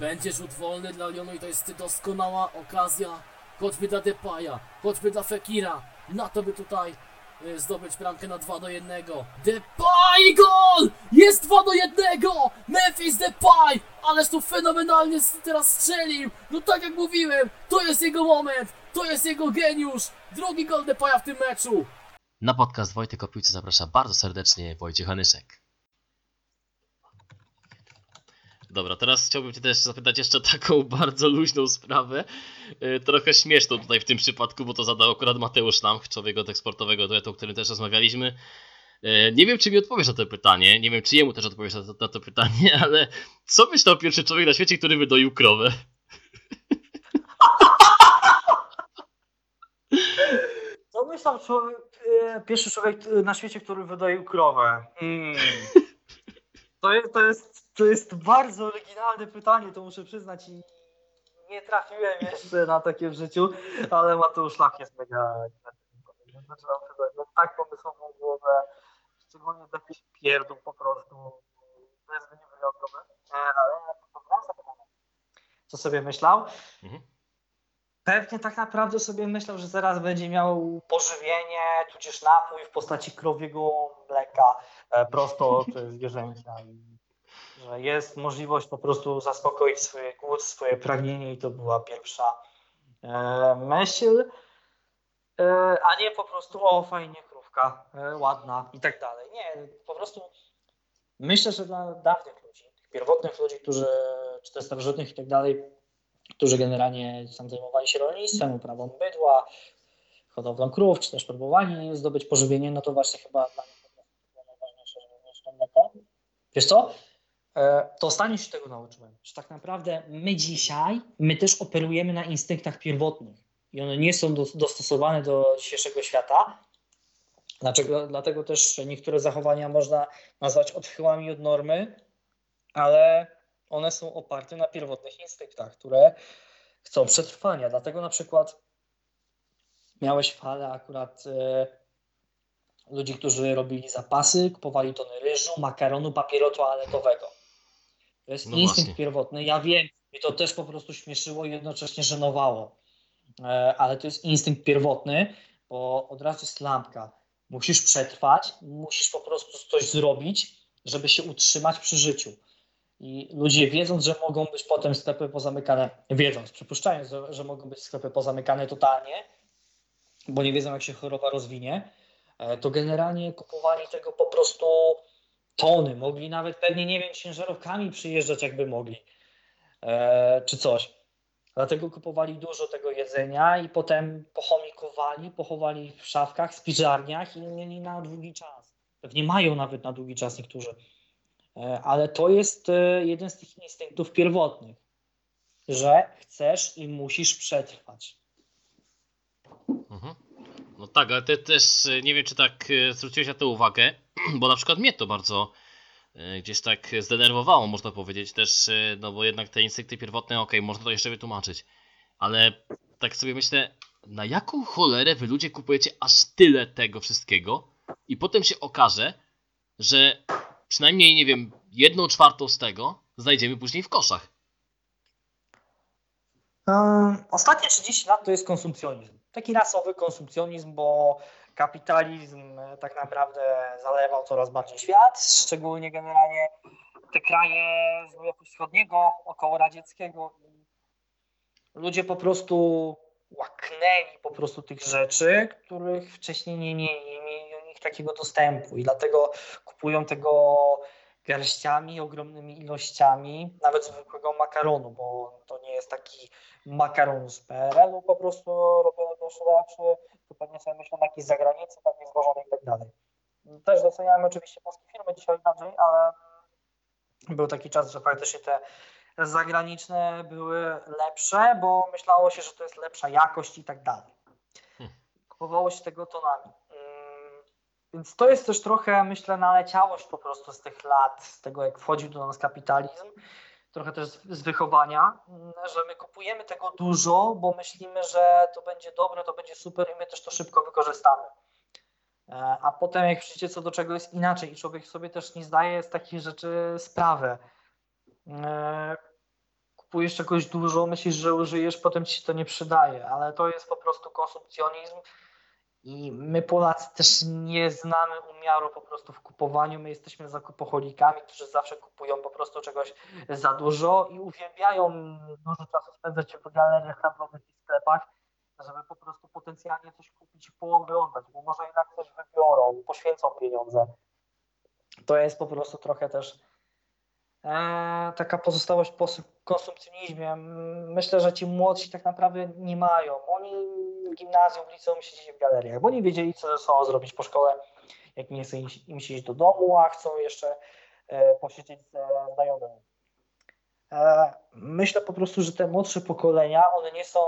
Będzie rzut wolny dla Lyonu i to jest doskonała okazja, choćby dla Depaya, choćby dla Fekira, na to by tutaj y, zdobyć bramkę na 2 do 1. Depay gol! Jest 2 do 1! Memphis Depay! Ależ tu fenomenalnie teraz strzelił! No tak jak mówiłem, to jest jego moment, to jest jego geniusz! Drugi gol Depaya w tym meczu! Na podcast Wojtek o zaprasza bardzo serdecznie Wojciech Anyszek. Dobra, teraz chciałbym Cię też zapytać jeszcze taką bardzo luźną sprawę. Yy, Trochę śmieszną tutaj w tym przypadku, bo to zadał akurat Mateusz Lamch, człowiek od eksportowego duetu, o którym też rozmawialiśmy. Yy, Nie wiem, czy mi odpowiesz na to pytanie, nie wiem, czy jemu też odpowiesz na to, na to pytanie, ale co myślał pierwszy człowiek na świecie, który wydoił krowę? Co myślał człowiek, e, pierwszy człowiek e, na świecie, który wydoił krowę? Hmm. To, jest, to, jest, to jest bardzo oryginalne pytanie, to muszę przyznać i nie trafiłem jeszcze na takie w życiu, ale Mateusz Lach jest mega. Znaczy, no, tak pomysłową głowę, szczególnie dla jakichś pierdół po prostu. To jest wyjątkowe. E, Ale zapytanie. Co sobie myślał? Mhm. Pewnie tak naprawdę sobie myślał, że zaraz będzie miał pożywienie, tudzież napój w postaci krowiego mleka e, prosto e, zwierzęcia. Że jest możliwość po prostu zaspokoić swoje głód, swoje pragnienie i to była pierwsza e, myśl, e, a nie po prostu o fajnie krówka, e, ładna i tak dalej. Nie, po prostu myślę, że dla dawnych ludzi, tych pierwotnych ludzi, którzy, czy też starożytnych i tak dalej, którzy generalnie tam zajmowali się rolnictwem, uprawą bydła, hodowlą krów, czy też próbowali zdobyć pożywienie, no to właśnie chyba dla nich najważniejsze, żeby mieć to. Wiesz co? E, To ostatnio się tego nauczyłem, że tak naprawdę my dzisiaj, my też operujemy na instynktach pierwotnych i one nie są dos- dostosowane do dzisiejszego świata. Dlaczego? Dlatego też niektóre zachowania można nazwać odchyłami od normy, ale one są oparte na pierwotnych instynktach, które chcą przetrwania. Dlatego na przykład miałeś falę akurat e, ludzi, którzy robili zapasy, kupowali tony ryżu, makaronu, papieru toaletowego. To jest No instynkt właśnie. pierwotny. Ja wiem, i to też po prostu śmieszyło i jednocześnie żenowało. E, ale to jest instynkt pierwotny, bo od razu jest lampka. Musisz przetrwać, musisz po prostu coś zrobić, żeby się utrzymać przy życiu. I ludzie wiedząc, że mogą być potem sklepy pozamykane, wiedząc, przypuszczając, że, że mogą być sklepy pozamykane totalnie, bo nie wiedzą, jak się choroba rozwinie, e, to generalnie kupowali tego po prostu tony. Mogli nawet pewnie, nie wiem, ciężarówkami przyjeżdżać, jakby mogli, e, czy coś. Dlatego kupowali dużo tego jedzenia i potem pochomikowali, pochowali w szafkach, spiżarniach i mieli na długi czas. Pewnie mają nawet na długi czas niektórzy. E, Ale to jest e, jeden z tych instynktów pierwotnych, że chcesz i musisz przetrwać. Mhm. No tak, ale ty też nie wiem, czy tak e, zwróciłeś na to uwagę, bo na przykład mnie to bardzo e, gdzieś tak zdenerwowało, można powiedzieć też, e, no bo jednak te instynkty pierwotne, okej, można to jeszcze wytłumaczyć, ale tak sobie myślę, na jaką cholerę wy ludzie kupujecie aż tyle tego wszystkiego i potem się okaże, że przynajmniej, nie wiem, jedną czwartą z tego znajdziemy później w koszach. Ostatnie 30 lat to jest konsumpcjonizm. Taki rasowy konsumpcjonizm, bo kapitalizm e, tak naprawdę zalewał coraz bardziej świat, szczególnie generalnie te kraje z bloku wschodniego, około radzieckiego. Ludzie po prostu łaknęli po prostu tych rzeczy, których wcześniej nie mieli, nie mieli do nich takiego dostępu i dlatego kupują tego garściami, ogromnymi ilościami, nawet zwykłego makaronu, bo to nie jest taki makaron z PRL-u po prostu robiony też lepszy, to pewnie sobie myślą jakieś zagranicy, pewnie złożone i tak dalej. Też doceniamy oczywiście polskie firmy dzisiaj bardziej, ale był taki czas, że faktycznie te zagraniczne były lepsze, bo myślało się, że to jest lepsza jakość i tak dalej. Hmm. Kupowało się tego tonami. Ym, Więc to jest też trochę, myślę, naleciałość po prostu z tych lat, z tego jak wchodził do nas kapitalizm, trochę też z wychowania, mm, że my kupujemy tego dużo, bo myślimy, że to będzie dobre, to będzie super i my też to szybko wykorzystamy. E, A potem jak przyjdzie co do czego jest inaczej i człowiek sobie też nie zdaje z takich rzeczy sprawy. E, kupujesz czegoś dużo, myślisz, że użyjesz, potem ci się to nie przydaje, ale to jest po prostu konsumpcjonizm i my Polacy też nie znamy umiaru po prostu w kupowaniu, my jesteśmy zakupoholikami, którzy zawsze kupują po prostu czegoś za dużo i uwielbiają dużo czasu spędzać w galeriach handlowych i sklepach, żeby po prostu potencjalnie coś kupić i pooglądać, bo może jednak coś wybiorą, poświęcą pieniądze. To jest po prostu trochę też e, taka pozostałość po konsumpcjonizmie. Myślę, że ci młodsi tak naprawdę nie mają. Oni gimnazjum, liceum siedzieli w galeriach, bo nie wiedzieli, co ze sobą zrobić po szkole, jak nie chce im iść do domu, a chcą jeszcze e, posiedzieć ze znajomymi. E, Myślę po prostu, że te młodsze pokolenia, one nie są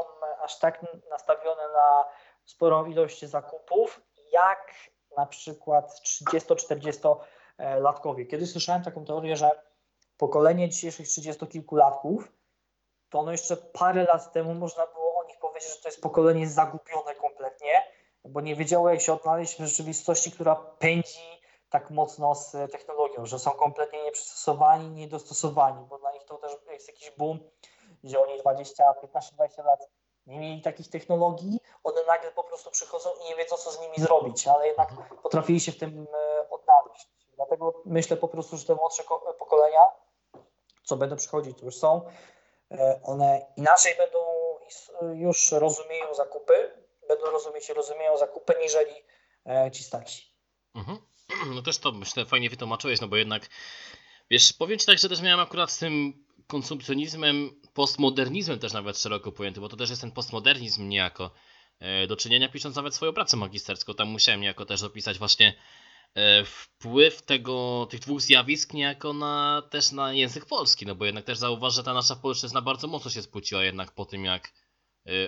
aż tak nastawione na sporą ilość zakupów, jak na przykład 30-40 latkowie. Kiedyś słyszałem taką teorię, że pokolenie dzisiejszych 30-kilkulatków, to ono jeszcze parę lat temu można było powiedzieć, że to jest pokolenie zagubione kompletnie, bo nie wiedziało jak się odnaleźć w rzeczywistości, która pędzi tak mocno z technologią, że są kompletnie nieprzystosowani, niedostosowani, bo dla nich to też jest jakiś boom, gdzie oni 20, 15, 20 lat nie mieli takich technologii, one nagle po prostu przychodzą i nie wiedzą, co z nimi zrobić, ale jednak potrafili się w tym e, odnaleźć. Dlatego myślę po prostu, że te młodsze ko- pokolenia, co będą przychodzić, to już są, e, one inaczej będą już rozumieją zakupy, będą rozumieć rozumieją zakupy, niżeli e, ci starsi. Mhm. No też to myślę fajnie wytłumaczyłeś, no bo jednak wiesz, powiem ci tak, że też miałem akurat z tym konsumpcjonizmem, postmodernizmem też nawet szeroko pojęty, bo to też jest ten postmodernizm niejako e, do czynienia, pisząc nawet swoją pracę magisterską. Tam musiałem niejako też opisać właśnie e, wpływ tego, tych dwóch zjawisk niejako na, też na język polski, no bo jednak też zauważ, że ta nasza polszczyzna bardzo mocno się spłuciła jednak po tym, jak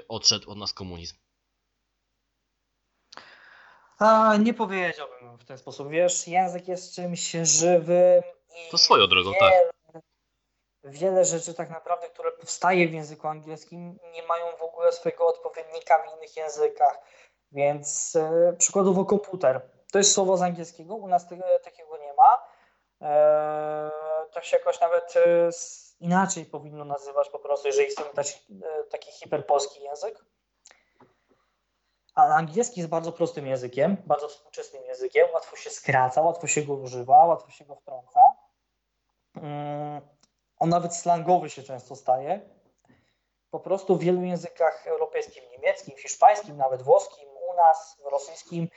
odszedł od nas komunizm. A, nie powiedziałbym w ten sposób. Wiesz, język jest czymś żywym i To swoją drogą, wiele, tak. Wiele rzeczy tak naprawdę, które powstaje w języku angielskim, nie mają w ogóle swojego odpowiednika w innych językach. Więc e, przykładowo komputer. To jest słowo z angielskiego, u nas takiego nie ma. E, to się jakoś nawet e, inaczej powinno nazywać po prostu, jeżeli chcemy dać e, taki hiperpolski język. Ale angielski jest bardzo prostym językiem, bardzo współczesnym językiem, łatwo się skraca, łatwo się go używa, łatwo się go wtrąca. Mm, On nawet slangowy się często staje. Po prostu w wielu językach europejskim, niemieckim, hiszpańskim, nawet włoskim, u nas, rosyjskim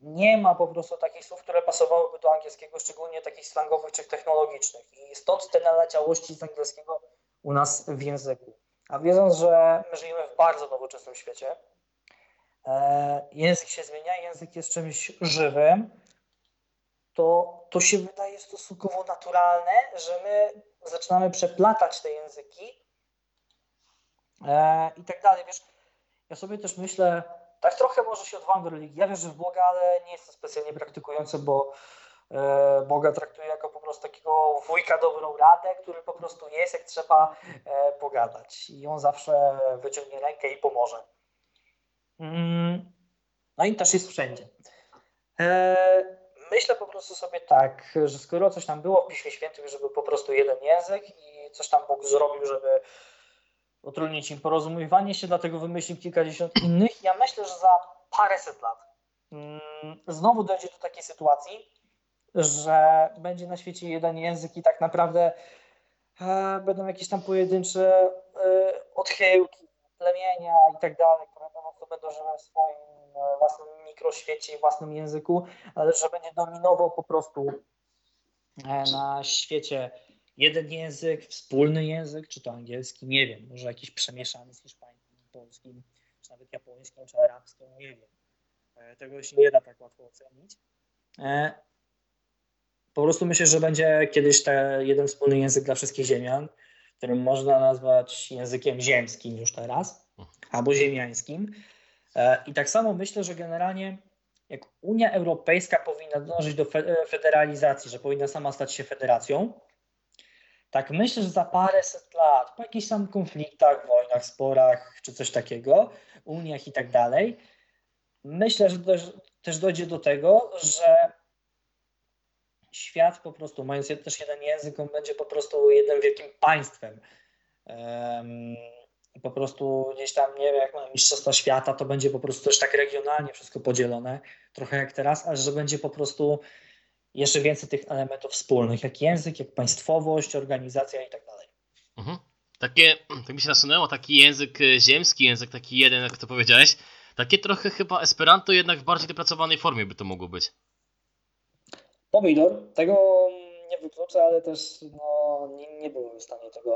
nie ma po prostu takich słów, które pasowałyby do angielskiego, szczególnie takich slangowych czy technologicznych. I stąd te naleciałości z angielskiego u nas w języku. A wiedząc, że my żyjemy w bardzo nowoczesnym świecie, e, język się zmienia, język jest czymś żywym, to, to się wydaje stosunkowo naturalne, że my zaczynamy przeplatać te języki e, i tak dalej. Wiesz, ja sobie też myślę, tak trochę może się odwołam do religii. Ja wierzę w Boga, ale nie jestem specjalnie praktykujący, bo e, Boga traktuję jako po prostu takiego wujka dobrą radę, który po prostu jest, jak trzeba e, pogadać. I on zawsze wyciągnie rękę i pomoże. Mm, no i też jest wszędzie. E, Myślę po prostu sobie tak, że skoro coś tam było w Piśmie Świętym, żeby po prostu jeden język i coś tam Bóg zrobił, żeby utrudnić im porozumiewanie się, dlatego wymyślił kilkadziesiąt innych. Ja myślę, że za paręset lat mm, znowu dojdzie do takiej sytuacji, że będzie na świecie jeden język i tak naprawdę e, będą jakieś tam pojedyncze e, odchyłki, plemienia i tak dalej, które po prostu będą żyły w swoim e, własnym mikroświecie i własnym języku, ale że będzie dominował po prostu na świecie jeden język, wspólny język, czy to angielski, nie wiem, może jakiś przemieszany z hiszpańskim, polskim, czy nawet japońskim, czy arabskim, nie wiem. E, Tego się nie da tak łatwo ocenić. E, Po prostu myślę, że będzie kiedyś te jeden wspólny język dla wszystkich ziemian, którym można nazwać językiem ziemskim już teraz, albo ziemiańskim. E, I tak samo myślę, że generalnie jak Unia Europejska powinna dążyć do fe- federalizacji, że powinna sama stać się federacją, tak myślę, że za paręset lat, po jakichś tam konfliktach, wojnach, sporach czy coś takiego, uniach i tak dalej, myślę, że też, też dojdzie do tego, że świat po prostu, mając też jeden język, on będzie po prostu jednym wielkim państwem. Em, I po prostu gdzieś tam, nie wiem, jak mamy Mistrzostwa Świata, to będzie po prostu też tak regionalnie wszystko podzielone, trochę jak teraz, ale że będzie po prostu jeszcze więcej tych elementów wspólnych, jak język, jak państwowość, organizacja i tak dalej. Mhm. Takie, tak mi się nasunęło, taki język e, ziemski, język taki jeden, jak to powiedziałeś. Takie trochę chyba Esperanto, jednak w bardziej dopracowanej formie by to mogło być. Pomidor, tego nie wykluczę, ale też no, nie, nie byłem w stanie tego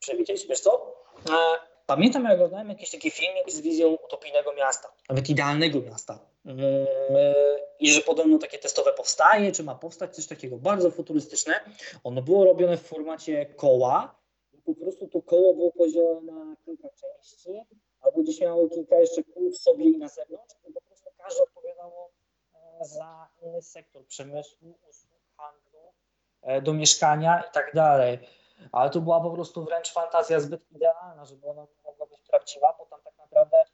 przewidzieć. Wiesz co? E, Pamiętam, jak oglądałem jakiś taki filmik z wizją utopijnego miasta, nawet idealnego miasta. Mm, e, I że podobno takie testowe powstaje, czy ma powstać coś takiego bardzo futurystyczne. Ono było robione w formacie koła. Po prostu to koło było podzielone na kilka części, albo gdzieś miało kilka jeszcze kół w sobie i na zewnątrz. I po prostu każde odpowiadało e, za inny sektor przemysłu, usług, handlu, e, do mieszkania i tak dalej. Ale tu była po prostu wręcz fantazja zbyt idealna, żeby ona mogła być prawdziwa, bo tam tak naprawdę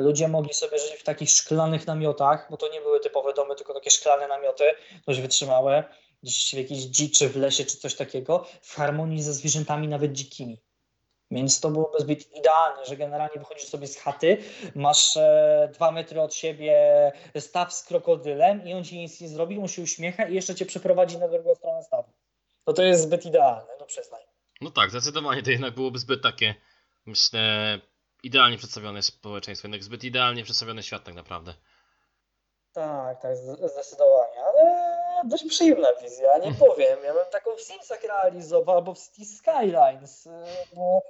ludzie mogli sobie żyć w takich szklanych namiotach, bo to nie były typowe domy, tylko takie szklane namioty, dość wytrzymałe, gdzieś w jakiejś dziczy, w lesie czy coś takiego, w harmonii ze zwierzętami nawet dzikimi. Więc to byłoby zbyt idealne, że generalnie wychodzisz sobie z chaty, masz e, dwa metry od siebie staw z krokodylem i on ci nic nie zrobi, on się uśmiecha i jeszcze cię przeprowadzi na drugą stronę stawu. No to jest zbyt idealne, no przyznaj. No tak, zdecydowanie to jednak byłoby zbyt takie, myślę, idealnie przedstawione społeczeństwo, jednak zbyt idealnie przedstawiony świat tak naprawdę. Tak, tak, zdecydowanie, ale dość przyjemna wizja, nie powiem. Ja bym taką w Simsach realizował, albo w Cities Skylines, y, bo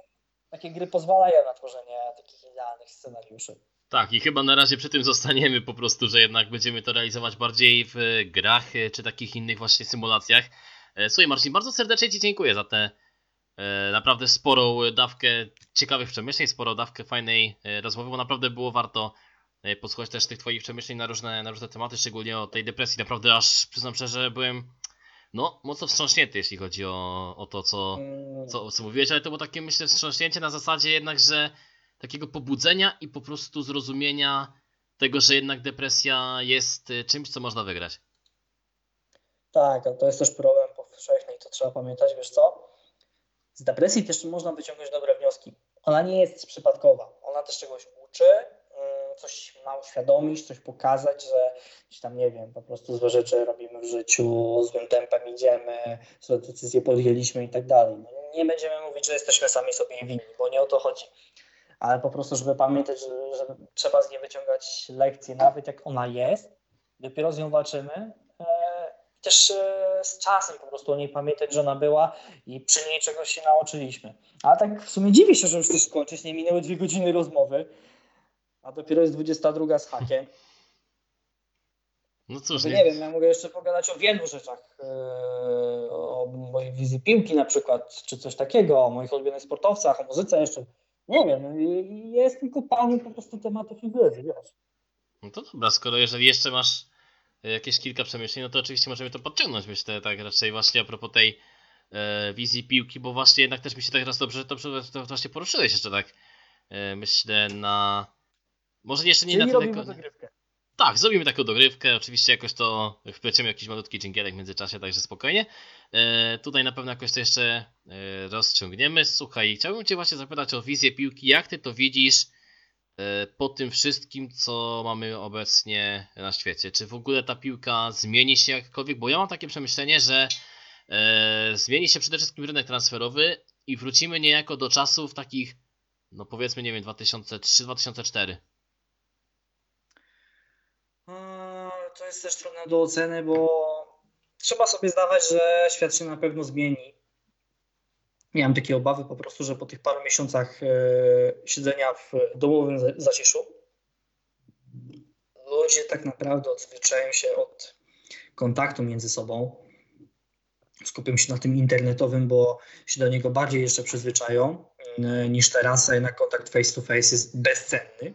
takie gry pozwalają na tworzenie takich idealnych scenariuszy. Tak, i chyba na razie przy tym zostaniemy po prostu, że jednak będziemy to realizować bardziej w grach, e, czy takich innych właśnie symulacjach. E, Słuchaj Marcin, bardzo serdecznie Ci dziękuję za tę e, naprawdę sporą dawkę ciekawych przemyśleń, sporą dawkę fajnej e, rozmowy, bo naprawdę było warto e, posłuchać też tych Twoich przemyśleń na różne, na różne tematy, szczególnie o tej depresji. Naprawdę aż przyznam szczerze, byłem no, mocno wstrząśnięty, jeśli chodzi o, o to, co, Mm, co, co mówiłeś, ale to było takie, myślę, wstrząśnięcie na zasadzie jednak, że takiego pobudzenia i po prostu zrozumienia tego, że jednak depresja jest czymś, co można wygrać. Tak, ale to jest też problem powszechny i to trzeba pamiętać, wiesz co? Z depresji też można wyciągnąć dobre wnioski. Ona nie jest przypadkowa. Ona też czegoś uczy, mm, coś ma uświadomić, coś pokazać, że gdzieś tam, nie wiem, po prostu złe rzeczy robimy w życiu, złym tempem idziemy, złe decyzje podjęliśmy i tak dalej. No, nie będziemy mówić, że jesteśmy sami sobie winni, bo nie o to chodzi. Ale po prostu, żeby pamiętać, że, że trzeba z niej wyciągać lekcje, nawet jak ona jest, dopiero z nią walczymy. Też e, z czasem po prostu o niej pamiętać, że ona była i przy niej czegoś się nauczyliśmy. Ale tak w sumie dziwię się, że już to skończyć. Nie minęły dwie godziny rozmowy, a dopiero jest 22 z hakiem. No cóż, Nie, nie, wiem, ja mogę jeszcze pogadać o wielu rzeczach. e, O mojej wizji piłki na przykład, czy coś takiego, o moich ulubionych sportowcach, o muzyce jeszcze. Nie wiem, i- jest tylko pełny po prostu tematów i wiedzy, wiesz. no to dobra, skoro jeżeli jeszcze masz jakieś kilka przemyśleń, no to oczywiście możemy to podciągnąć, myślę, tak raczej właśnie a propos tej e, wizji piłki, bo właśnie jednak też mi się teraz dobrze to, to, właśnie poruszyłeś jeszcze tak, e, myślę, na... Może jeszcze nie Czyli na tyle... robimy dogrywkę. Tak, zrobimy taką dogrywkę. Oczywiście jakoś to wpleciemy jakiś malutki dżingielek w międzyczasie, także spokojnie. E, tutaj na pewno jakoś to jeszcze e, rozciągniemy. Słuchaj, chciałbym Cię właśnie zapytać o wizję piłki. Jak Ty to widzisz po tym wszystkim, co mamy obecnie na świecie? Czy w ogóle ta piłka zmieni się jakkolwiek? Bo ja mam takie przemyślenie, że e, zmieni się przede wszystkim rynek transferowy i wrócimy niejako do czasów takich, no powiedzmy, nie wiem, 2003-2004. Eee, To jest też trudne do oceny, bo trzeba sobie zdawać, że świat się na pewno zmieni. Miałem takie obawy po prostu, że po tych paru miesiącach e, siedzenia w domowym za- zaciszu ludzie tak naprawdę odzwyczają się od kontaktu między sobą. Skupią się na tym internetowym, bo się do niego bardziej jeszcze przyzwyczają e, niż teraz, a jednak kontakt face to face jest bezcenny.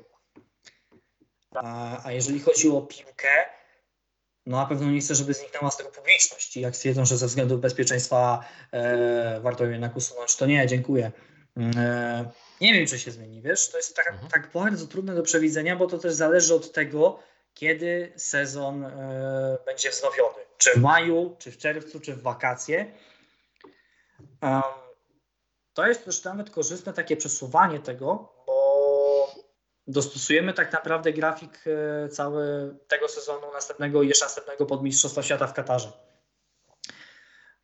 A, a jeżeli chodzi o piłkę, no na pewno nie chcę, żeby zniknęła z tego publiczność. I jak stwierdzą, że ze względów bezpieczeństwa e, warto ją jednak usunąć, to nie, dziękuję. E, nie wiem, czy się zmieni, wiesz? To jest tak, Mhm. tak bardzo trudne do przewidzenia, bo to też zależy od tego, kiedy sezon e, będzie wznowiony. Czy w maju, czy w czerwcu, czy w wakacje. Em, to jest też nawet korzystne takie przesuwanie tego, dostosujemy tak naprawdę grafik e, cały tego sezonu następnego i jeszcze następnego pod Mistrzostwa Świata w Katarze.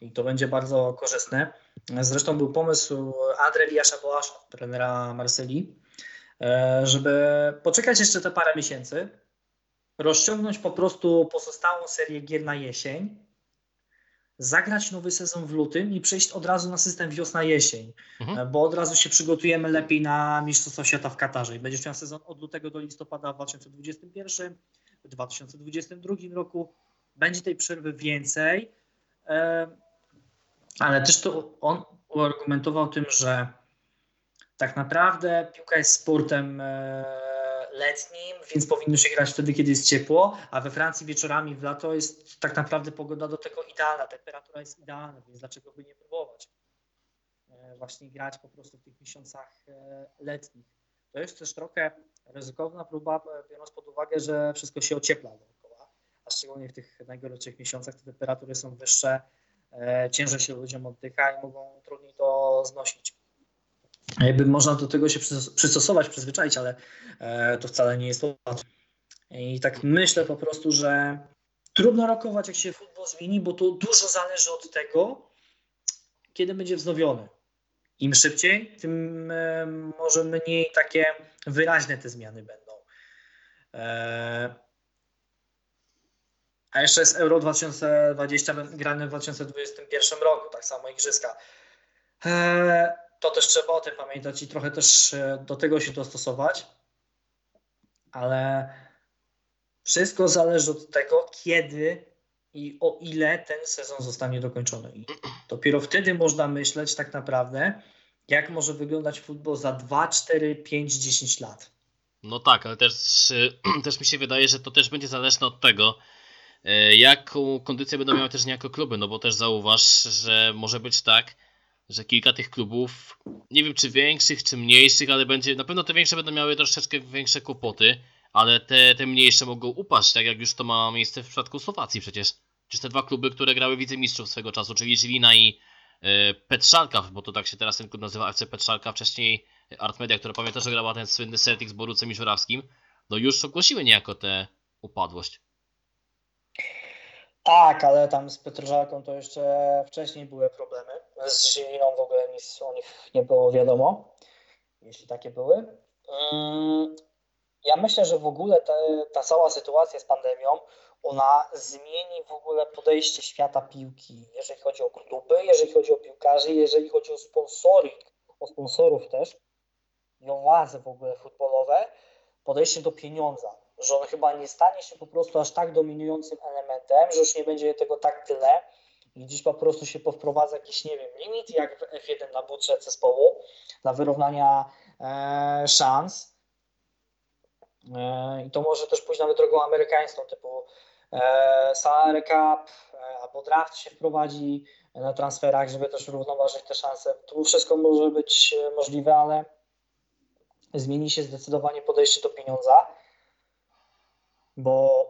I to będzie bardzo korzystne. Zresztą był pomysł André Liasza-Boasza, trenera Marsylii, e, żeby poczekać jeszcze te parę miesięcy, rozciągnąć po prostu pozostałą serię gier na jesień, zagrać nowy sezon w lutym i przejść od razu na system wiosna-jesień, Mhm. e, bo od razu się przygotujemy lepiej na Mistrzostwa Świata w Katarze i będziesz miał sezon od lutego do listopada w 2021, w 2022 roku. Będzie tej przerwy więcej, e, ale też to on uargumentował tym, że tak naprawdę piłka jest sportem e, letnim, więc powinno się grać wtedy, kiedy jest ciepło, a we Francji wieczorami w lato jest tak naprawdę pogoda do tego idealna, temperatura jest idealna, więc dlaczego by nie próbować e, właśnie grać po prostu w tych miesiącach e, letnich. To jest też trochę ryzykowna próba, e, biorąc pod uwagę, że wszystko się ociepla dookoła, a szczególnie w tych najgorętszych miesiącach te temperatury są wyższe, ciężej się ludziom oddycha i mogą trudniej to znosić. Jakby można do tego się przys- przystosować, przyzwyczaić, ale e, to wcale nie jest łatwe. I tak myślę po prostu, że trudno rokować, jak się futbol zmieni, bo to dużo zależy od tego, kiedy będzie wznowiony. Im szybciej, tym e, może mniej takie wyraźne te zmiany będą. E, a jeszcze jest Euro 2020 grane w 2021 roku, tak samo Igrzyska. E, to też trzeba o tym pamiętać i trochę też e, do tego się dostosować. Ale wszystko zależy od tego, kiedy i o ile ten sezon zostanie dokończony. I dopiero wtedy można myśleć tak naprawdę, jak może wyglądać futbol za 2, 4, 5, 10 lat. No tak, ale też, y, też mi się wydaje, że to też będzie zależne od tego, y, jaką kondycję będą miały też niejako kluby, no bo też zauważ, że może być tak, że kilka tych klubów, nie wiem czy większych, czy mniejszych, ale będzie, na pewno te większe będą miały troszeczkę większe kłopoty, ale te, te mniejsze mogą upaść, tak jak już to ma miejsce w przypadku Słowacji przecież. Przecież te dwa kluby, które grały wicemistrzów swego czasu, czyli Żilina i y, Petrzalka, bo to tak się teraz ten klub nazywa FC Petrzalka, wcześniej Artmedia, która pamięta, że grała ten słynny Celtic z Borucem i Żurawskim, no już ogłosiły niejako tę upadłość. Tak, ale tam z Petržalką to jeszcze wcześniej były problemy. Z Żiliną w ogóle nic o nich nie było wiadomo, jeśli takie były. Mm, Ja myślę, że w ogóle ta, ta cała sytuacja z pandemią, ona zmieni w ogóle podejście świata piłki, jeżeli chodzi o kluby, jeżeli chodzi o piłkarzy, jeżeli chodzi o sponsoring, o sponsorów też i o władze w ogóle futbolowe, podejście do pieniądza, że on chyba nie stanie się po prostu aż tak dominującym elementem, że już nie będzie tego tak tyle i dziś po prostu się powprowadza jakiś, nie wiem, limit jak w F1 na budżet zespołu dla wyrównania e, szans. E, I to może też pójść nawet drogą amerykańską, typu e, salary cap e, albo draft się wprowadzi na transferach, żeby też równoważyć te szanse. Tu wszystko może być e, możliwe, ale zmieni się zdecydowanie podejście do pieniądza, bo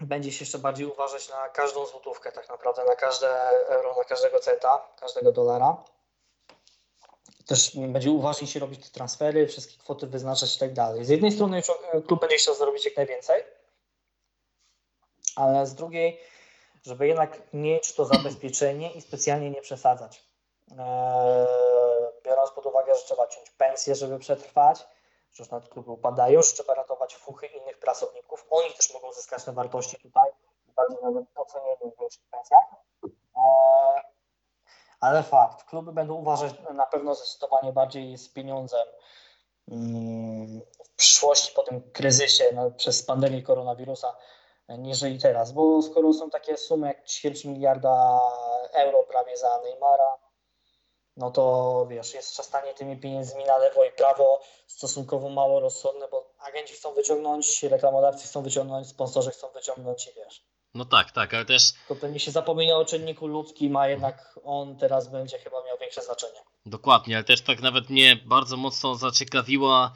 będzie się jeszcze bardziej uważać na każdą złotówkę, tak naprawdę na każde euro, na każdego centa, każdego dolara. Też będzie uważniej się robić te transfery, wszystkie kwoty wyznaczać i tak dalej. Z jednej strony klub będzie chciał zarobić jak najwięcej, ale z drugiej, żeby jednak mieć to zabezpieczenie i specjalnie nie przesadzać. Eee, biorąc pod uwagę, że trzeba ciąć pensje, żeby przetrwać, już nawet kluby upadają, trzeba ratować fuchy innych pracowników. Oni też mogą zyskać na wartości tutaj, bardziej nawet docenieni w większych pensjach. Eee, ale fakt, kluby będą uważać na pewno zdecydowanie bardziej z pieniądzem mm, w przyszłości po tym kryzysie no, przez pandemię koronawirusa, niżeli teraz, bo skoro są takie sumy jak ćwierć miliarda euro prawie za Neymara, no to wiesz, jest szastanie tymi pieniędzmi na lewo i prawo stosunkowo mało rozsądne, bo agenci chcą wyciągnąć, reklamodawcy chcą wyciągnąć, sponsorzy chcą wyciągnąć i wiesz. No tak, tak, ale też To pewnie się zapomina o czynniku ludzkim, a jednak on teraz będzie chyba miał większe znaczenie. Dokładnie, ale też tak nawet mnie bardzo mocno zaciekawiła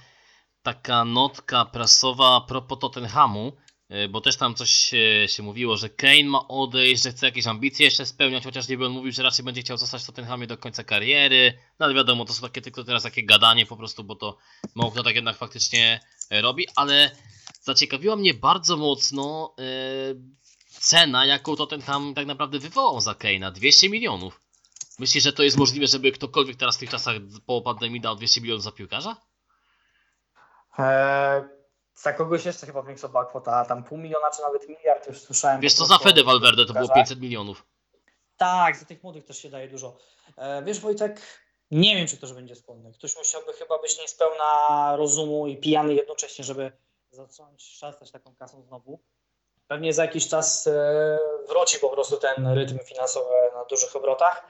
taka notka prasowa a propos Tottenhamu, bo też tam coś e, się mówiło, że Kane ma odejść, że chce jakieś ambicje jeszcze spełniać, chociaż niby on mówił, że raczej będzie chciał zostać w Tottenhamie do końca kariery, no ale wiadomo, to są takie tylko teraz takie gadanie po prostu, bo to mało kto tak jednak faktycznie e, robi, ale zaciekawiła mnie bardzo mocno e, cena, jaką Tottenham tak naprawdę wywołał za Kane'a, 200 milionów. Myślisz, że to jest możliwe, żeby ktokolwiek teraz w tych czasach po pandemii dał 200 milionów za piłkarza? Eee, za kogoś jeszcze chyba większa była kwota, tam pół miliona czy nawet miliard już słyszałem. Wiesz co, za Fede Valverde to było piłkarzach. 500 milionów. Tak, za tych młodych też się daje dużo. E, wiesz Wojtek, nie wiem czy ktoś będzie skłonny. Ktoś musiałby chyba być niespełna rozumu i pijany jednocześnie, żeby zacząć szastać taką kasą znowu. Pewnie za jakiś czas e, wróci po prostu ten rytm finansowy na dużych obrotach,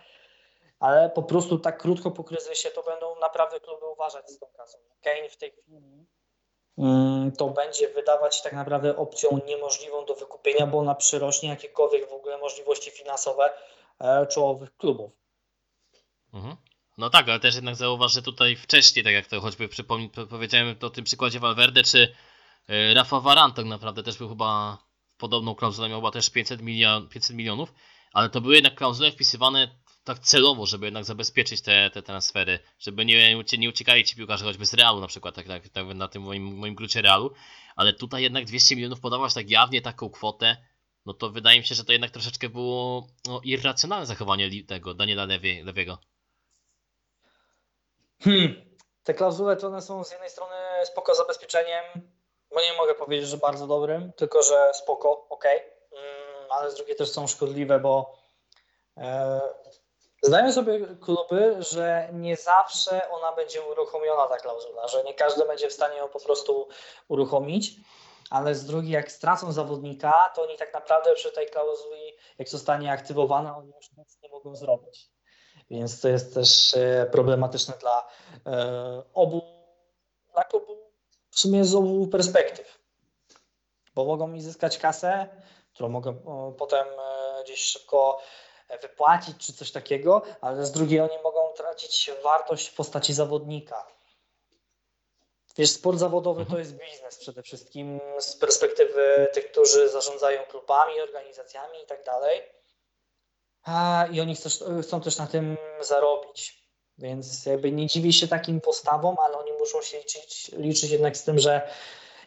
ale po prostu tak krótko po kryzysie to będą naprawdę kluby uważać z tą kasą. Kane w tej chwili to będzie wydawać się tak naprawdę opcją niemożliwą do wykupienia, bo ona przyrośnie jakiekolwiek w ogóle możliwości finansowe e, czołowych klubów. Mhm. No tak, ale też jednak zauważ, że tutaj wcześniej, tak jak to choćby przypomnij, po- powiedziałem o tym przykładzie Valverde, czy e, Rafa Varan tak naprawdę też był chyba podobną klauzulę, miał chyba też 500, milion, 500 milionów, ale to były jednak klauzule wpisywane tak celowo, żeby jednak zabezpieczyć te, te transfery, żeby nie, nie uciekali ci piłkarze choćby z Realu na przykład, tak, tak, tak na tym moim, moim grucie Realu, ale tutaj jednak 200 milionów podawać tak jawnie taką kwotę, no to wydaje mi się, że to jednak troszeczkę było no, irracjonalne zachowanie tego Daniela Lewie, Lewiego. Hmm. Te klauzule to one są z jednej strony spoko zabezpieczeniem, bo nie mogę powiedzieć, że bardzo dobrym, tylko że spoko, ok, mm, ale z drugiej też są szkodliwe, bo e, zdają sobie kluby, że nie zawsze ona będzie uruchomiona ta klauzula, że nie każdy będzie w stanie ją po prostu uruchomić, ale z drugiej jak stracą zawodnika, to oni tak naprawdę przy tej klauzuli, jak zostanie aktywowana, oni już nic nie mogą zrobić. Więc to jest też e, problematyczne dla e, obu, dla klubu w sumie z obu perspektyw. Bo mogą mi zyskać kasę, którą mogę potem e, gdzieś szybko wypłacić czy coś takiego, ale z drugiej oni mogą tracić wartość w postaci zawodnika. Wiesz, sport zawodowy to jest biznes przede wszystkim z perspektywy tych, którzy zarządzają klubami, organizacjami i tak dalej. A, I oni chcą, chcą też na tym zarobić. Więc jakby nie dziwię się takim postawom, ale oni muszą się liczyć, liczyć jednak z tym, że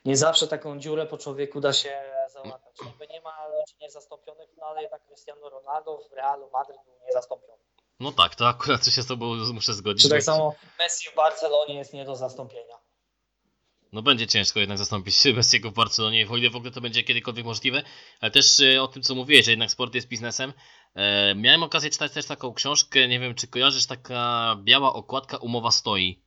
nie zawsze taką dziurę po człowieku da się załatać. Jakby nie ma ludzi niezastąpionych, no ale jednak Cristiano Ronaldo w Realu Madryt był niezastąpiony. No tak, to akurat się z tobą muszę zgodzić. Czy tak samo Messi w Barcelonie jest nie do zastąpienia. No będzie ciężko jednak zastąpić Messiego w Barcelonie, o ile w ogóle to będzie kiedykolwiek możliwe, ale też e, o tym co mówiłeś, że jednak sport jest biznesem. E, miałem okazję czytać też taką książkę, nie wiem czy kojarzysz, taka biała okładka Umowa stoi.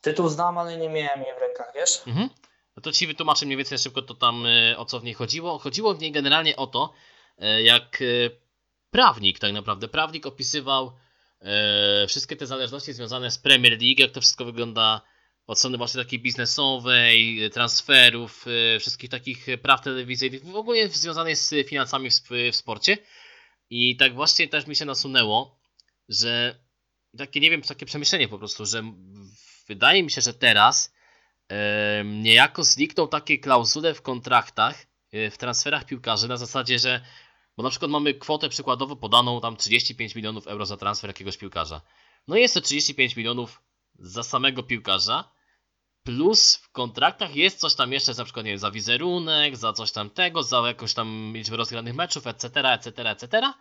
Tytuł znam, ale nie miałem jej w rękach, wiesz? Mhm. No to ci wytłumaczę mniej więcej szybko to tam e, o co w niej chodziło. Chodziło w niej generalnie o to, e, jak e, prawnik tak naprawdę, prawnik opisywał wszystkie te zależności związane z Premier League, jak to wszystko wygląda od strony właśnie takiej biznesowej, transferów, wszystkich takich praw telewizyjnych, w ogóle związanych z finansami w, w sporcie. I tak właśnie też mi się nasunęło, że takie, nie wiem, takie przemyślenie po prostu, że wydaje mi się, że teraz niejako znikną takie klauzule w kontraktach, y, w transferach piłkarzy na zasadzie, że bo na przykład mamy kwotę przykładowo podaną tam 35 milionów euro za transfer jakiegoś piłkarza. No jest to 35 milionów za samego piłkarza, plus w kontraktach jest coś tam jeszcze, na przykład nie wiem, za wizerunek, za coś tam tego, za jakąś tam liczbę rozgranych meczów, etc., etc., etc.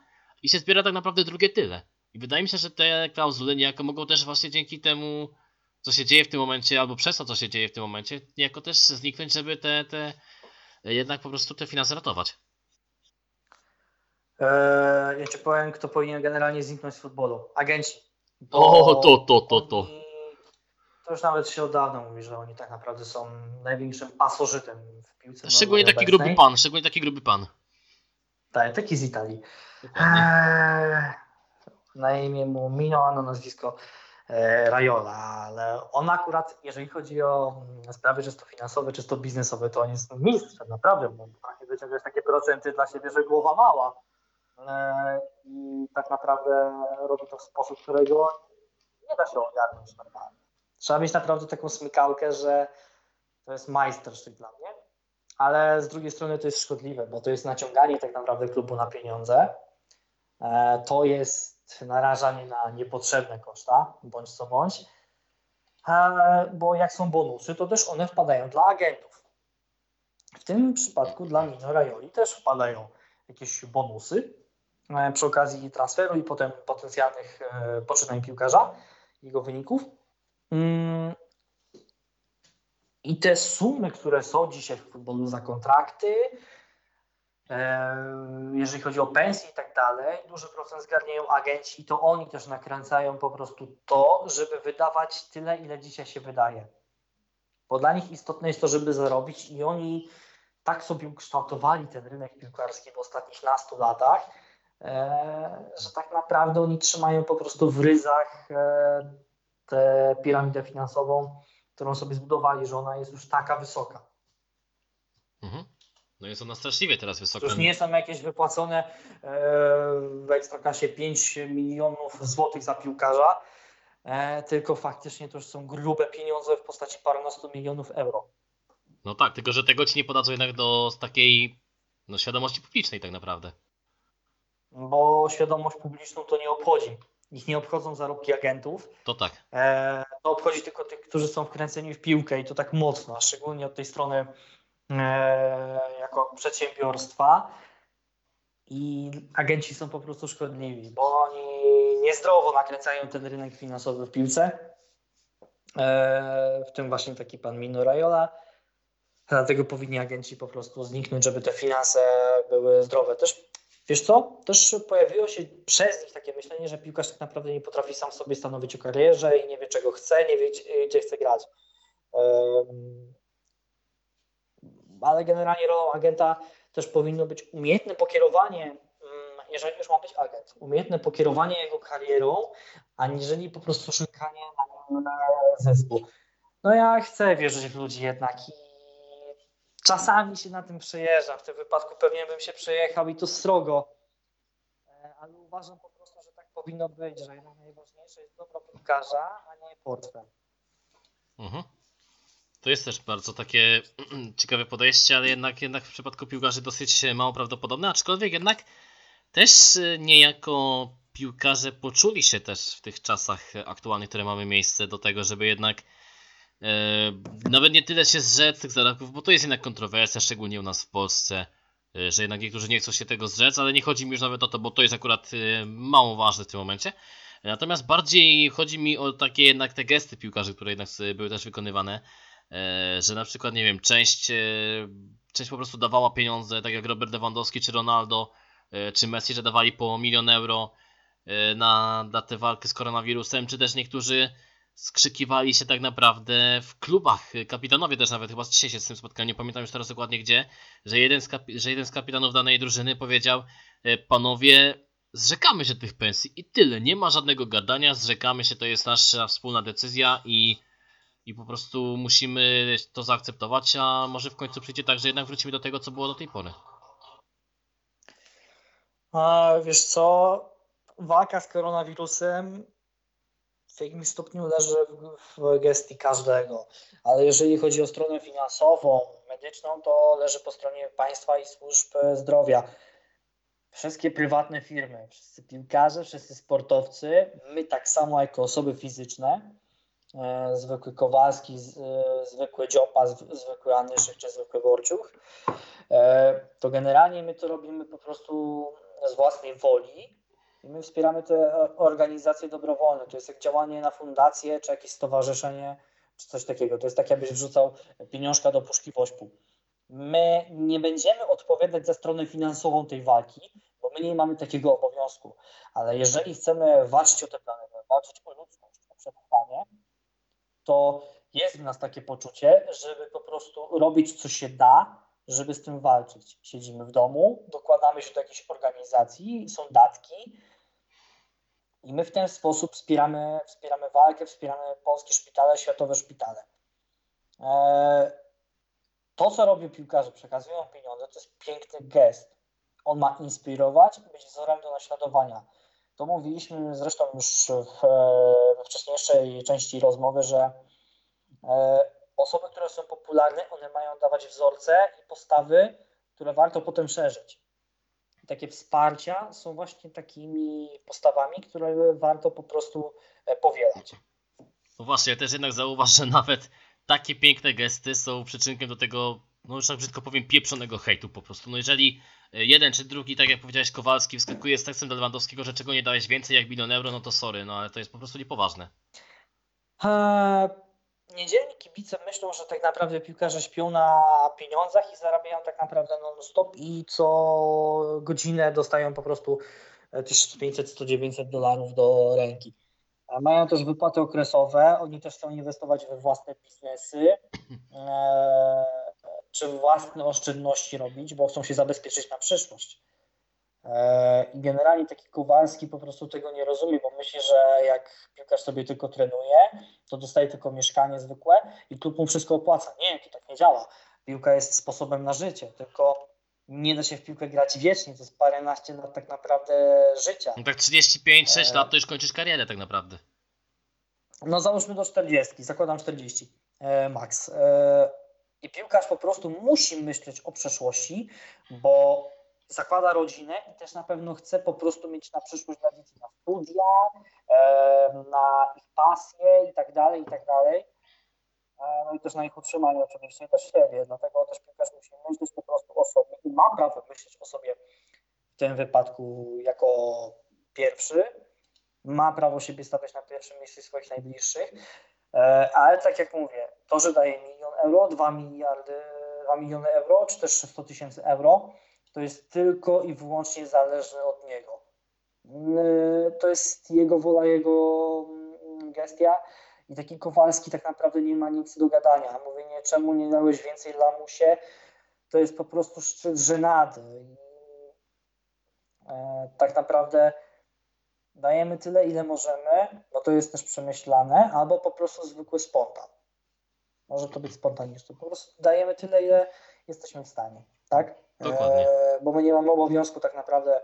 I się zbiera tak naprawdę drugie tyle. I wydaje mi się, że te klauzule niejako mogą też właśnie dzięki temu co się dzieje w tym momencie, albo przez to, co się dzieje w tym momencie, niejako też zniknąć, żeby te, te jednak po prostu te finanse ratować. Eee, ja ci powiem, kto powinien generalnie zniknąć z futbolu. Agenci. O, to, to, to, to. oni- To już nawet się od dawna mówi, że oni tak naprawdę są największym pasożytem w piłce. Szczególnie taki obecnej. gruby pan, szczególnie taki gruby pan. Tak, taki z Italii. Eee, na imię mu Mino, a na nazwisko e, Raiola, ale on akurat, jeżeli chodzi o mm, sprawy czysto finansowe, czysto biznesowe, to on jest mistrzem, naprawdę, bo potrafi wyciągać takie procenty dla siebie, że głowa mała. E, I tak naprawdę robi to w sposób, którego nie da się ogarnąć normalnie. Trzeba mieć naprawdę taką smykałkę, że to jest majstersztyk dla mnie. ale z drugiej strony to jest szkodliwe, bo to jest naciąganie tak naprawdę klubu na pieniądze. E, To jest narażanie na niepotrzebne koszta, bądź co bądź. E, Bo jak są bonusy, to też one wpadają dla agentów. W tym przypadku dla Mino Rajoli też wpadają jakieś bonusy e, przy okazji transferu i potem potencjalnych e, poczynań piłkarza, jego wyników. Mm, I te sumy, które są dzisiaj w futbolu za kontrakty, jeżeli chodzi o pensje i tak dalej, duży procent zgarniają agenci i to oni też nakręcają po prostu to, żeby wydawać tyle, ile dzisiaj się wydaje. Bo dla nich istotne jest to, żeby zarobić i oni tak sobie ukształtowali ten rynek piłkarski w ostatnich nastu latach, że tak naprawdę oni trzymają po prostu w ryzach e, tę piramidę finansową, którą sobie zbudowali, że ona jest już taka wysoka. Mhm. No jest ona straszliwie teraz To wysoka. już nie są jakieś wypłacone e, w Ekstraklasie 5 milionów złotych za piłkarza, e, tylko faktycznie to już są grube pieniądze w postaci parunastu milionów euro. No tak, tylko że tego ci nie podadzą jednak do takiej no, świadomości publicznej tak naprawdę. Bo świadomość publiczną to nie obchodzi. Ich nie obchodzą zarobki agentów, To tak. e, to obchodzi tylko tych, którzy są wkręceni w piłkę i to tak mocno, a szczególnie od tej strony jako przedsiębiorstwa. I agenci są po prostu szkodliwi, bo oni niezdrowo nakręcają ten rynek finansowy w piłce. E, w tym właśnie taki pan Mino Raiola. Dlatego powinni agenci po prostu zniknąć, żeby te finanse były zdrowe. Też, wiesz co? Też pojawiło się przez nich takie myślenie, że piłkarz tak naprawdę nie potrafi sam sobie stanowić o karierze i nie wie czego chce, nie wie gdzie, chce grać. Em, Ale generalnie rolą agenta też powinno być umiejętne pokierowanie, mm, jeżeli już ma być agent, umiejętne pokierowanie jego karierą, aniżeli po prostu szukanie na nim zysku. No ja chcę wierzyć w ludzi jednak i czasami się na tym przejeżdżam. W tym wypadku pewnie bym się przejechał i to srogo. E, Ale uważam po prostu, że tak powinno być, że jednak najważniejsze jest dobro piłkarza, a nie portfel. Mhm. To jest też bardzo takie ciekawe podejście, ale jednak, jednak w przypadku piłkarzy dosyć mało prawdopodobne, aczkolwiek jednak też y, niejako piłkarze poczuli się też w tych czasach aktualnych, które mamy miejsce do tego, żeby jednak e, nawet nie tyle się zrzec tych zarobków, bo to jest jednak kontrowersja, szczególnie u nas w Polsce, e, że jednak niektórzy nie chcą się tego zrzec, ale nie chodzi mi już nawet o to, bo to jest akurat mało ważne w tym momencie. Natomiast bardziej chodzi mi o takie jednak te gesty piłkarzy, które jednak były też wykonywane, że na przykład, nie wiem, część, e, część po prostu dawała pieniądze, tak jak Robert Lewandowski czy Ronaldo, e, czy Messi, że dawali po milion euro e, na, na tę walkę z koronawirusem, czy też niektórzy skrzykiwali się tak naprawdę w klubach. Kapitanowie też nawet chyba dzisiaj się z tym spotkali, nie pamiętam już teraz dokładnie gdzie, że jeden z, że jeden z kapitanów danej drużyny powiedział, e, panowie, zrzekamy się tych pensji i tyle, nie ma żadnego gadania, zrzekamy się, to jest nasza wspólna decyzja i, i po prostu musimy to zaakceptować, a może w końcu przyjdzie tak, że jednak wrócimy do tego, co było do tej pory. A wiesz co? Walka z koronawirusem w jakimś stopniu leży w, gestii każdego, ale jeżeli chodzi o stronę finansową, medyczną, to leży po stronie państwa i służb zdrowia. Wszystkie prywatne firmy, wszyscy piłkarze, wszyscy sportowcy, my tak samo jako osoby fizyczne, e, zwykły Kowalski, e, zwykły Dziopa, zwykły Anyszek czy zwykły Borciuch, e, to generalnie my to robimy po prostu z własnej woli i my wspieramy te organizacje dobrowolne. To jest jak działanie na fundację, czy jakieś stowarzyszenie, czy coś takiego. To jest tak, jakbyś wrzucał pieniążka do puszki wośpu. My nie będziemy odpowiadać za stronę finansową tej walki, bo my nie mamy takiego obowiązku. Ale jeżeli chcemy walczyć o te plany, walczyć o ludzkość, o przetrwanie, to jest w nas takie poczucie, żeby po prostu robić co się da, żeby z tym walczyć. Siedzimy w domu, dokładamy się do jakiejś organizacji, są datki i my w ten sposób wspieramy, wspieramy walkę, wspieramy polskie szpitale, światowe szpitale. Eee, To, co robią piłkarze, przekazują pieniądze, to jest piękny gest. On ma inspirować być wzorem do naśladowania. To mówiliśmy zresztą już w, we wcześniejszej części rozmowy, że e, osoby, które są popularne, one mają dawać wzorce i postawy, które warto potem szerzyć. I takie wsparcia są właśnie takimi postawami, które warto po prostu e, powielać. No właśnie, ja też jednak zauważ, że nawet takie piękne gesty są przyczynkiem do tego, no już tak brzydko powiem, pieprzonego hejtu po prostu. No jeżeli jeden czy drugi, tak jak powiedziałeś, Kowalski wskakuje z tekstem do Lewandowskiego, że czego nie dałeś więcej jak milion euro, no to sorry, no ale to jest po prostu niepoważne. Eee, Niedzielni kibice myślą, że tak naprawdę piłkarze śpią na pieniądzach i zarabiają tak naprawdę non-stop i co godzinę dostają po prostu e, 1500, 100, 900 dolarów do ręki. Mają też wypłaty okresowe, oni też chcą inwestować we własne biznesy e, czy własne oszczędności robić, bo chcą się zabezpieczyć na przyszłość. E, I generalnie taki Kowalski po prostu tego nie rozumie, bo myśli, że jak piłkarz sobie tylko trenuje, to dostaje tylko mieszkanie zwykłe i klub mu wszystko opłaca. Nie, to tak nie działa. Piłka jest sposobem na życie, tylko nie da się w piłkę grać wiecznie. To jest paręnaście lat tak naprawdę życia. No tak 35-6 E. lat to już kończysz karierę tak naprawdę. No załóżmy do 40, zakładam 40 e, max. E, I piłkarz po prostu musi myśleć o przeszłości, bo zakłada rodzinę i też na pewno chce po prostu mieć na przyszłość dla dzieci na studia, e, na ich pasje i tak dalej, i tak dalej. E, No i też na ich utrzymanie oczywiście i też siebie, dlatego też piłkarz musi myśleć po prostu o sobie i ma prawo myśleć o sobie w tym wypadku jako pierwszy, ma prawo siebie stawiać na pierwszym miejscu swoich najbliższych, ale tak jak mówię, to, że daje milion euro, 2 miliardy, 2 miliony euro, czy też 100 tysięcy euro, to jest tylko i wyłącznie zależne od niego. Mm, To jest jego wola, jego mm, gestia i taki Kowalski tak naprawdę nie ma nic do gadania. Mówienie, czemu nie dałeś więcej lamusie, to jest po prostu szczyt żenady. E, tak naprawdę dajemy tyle, ile możemy, to jest też przemyślane, albo po prostu zwykły spontan. Może to być spontaniczne. Po prostu dajemy tyle, ile jesteśmy w stanie, tak? Dokładnie. E, bo my nie mamy obowiązku tak naprawdę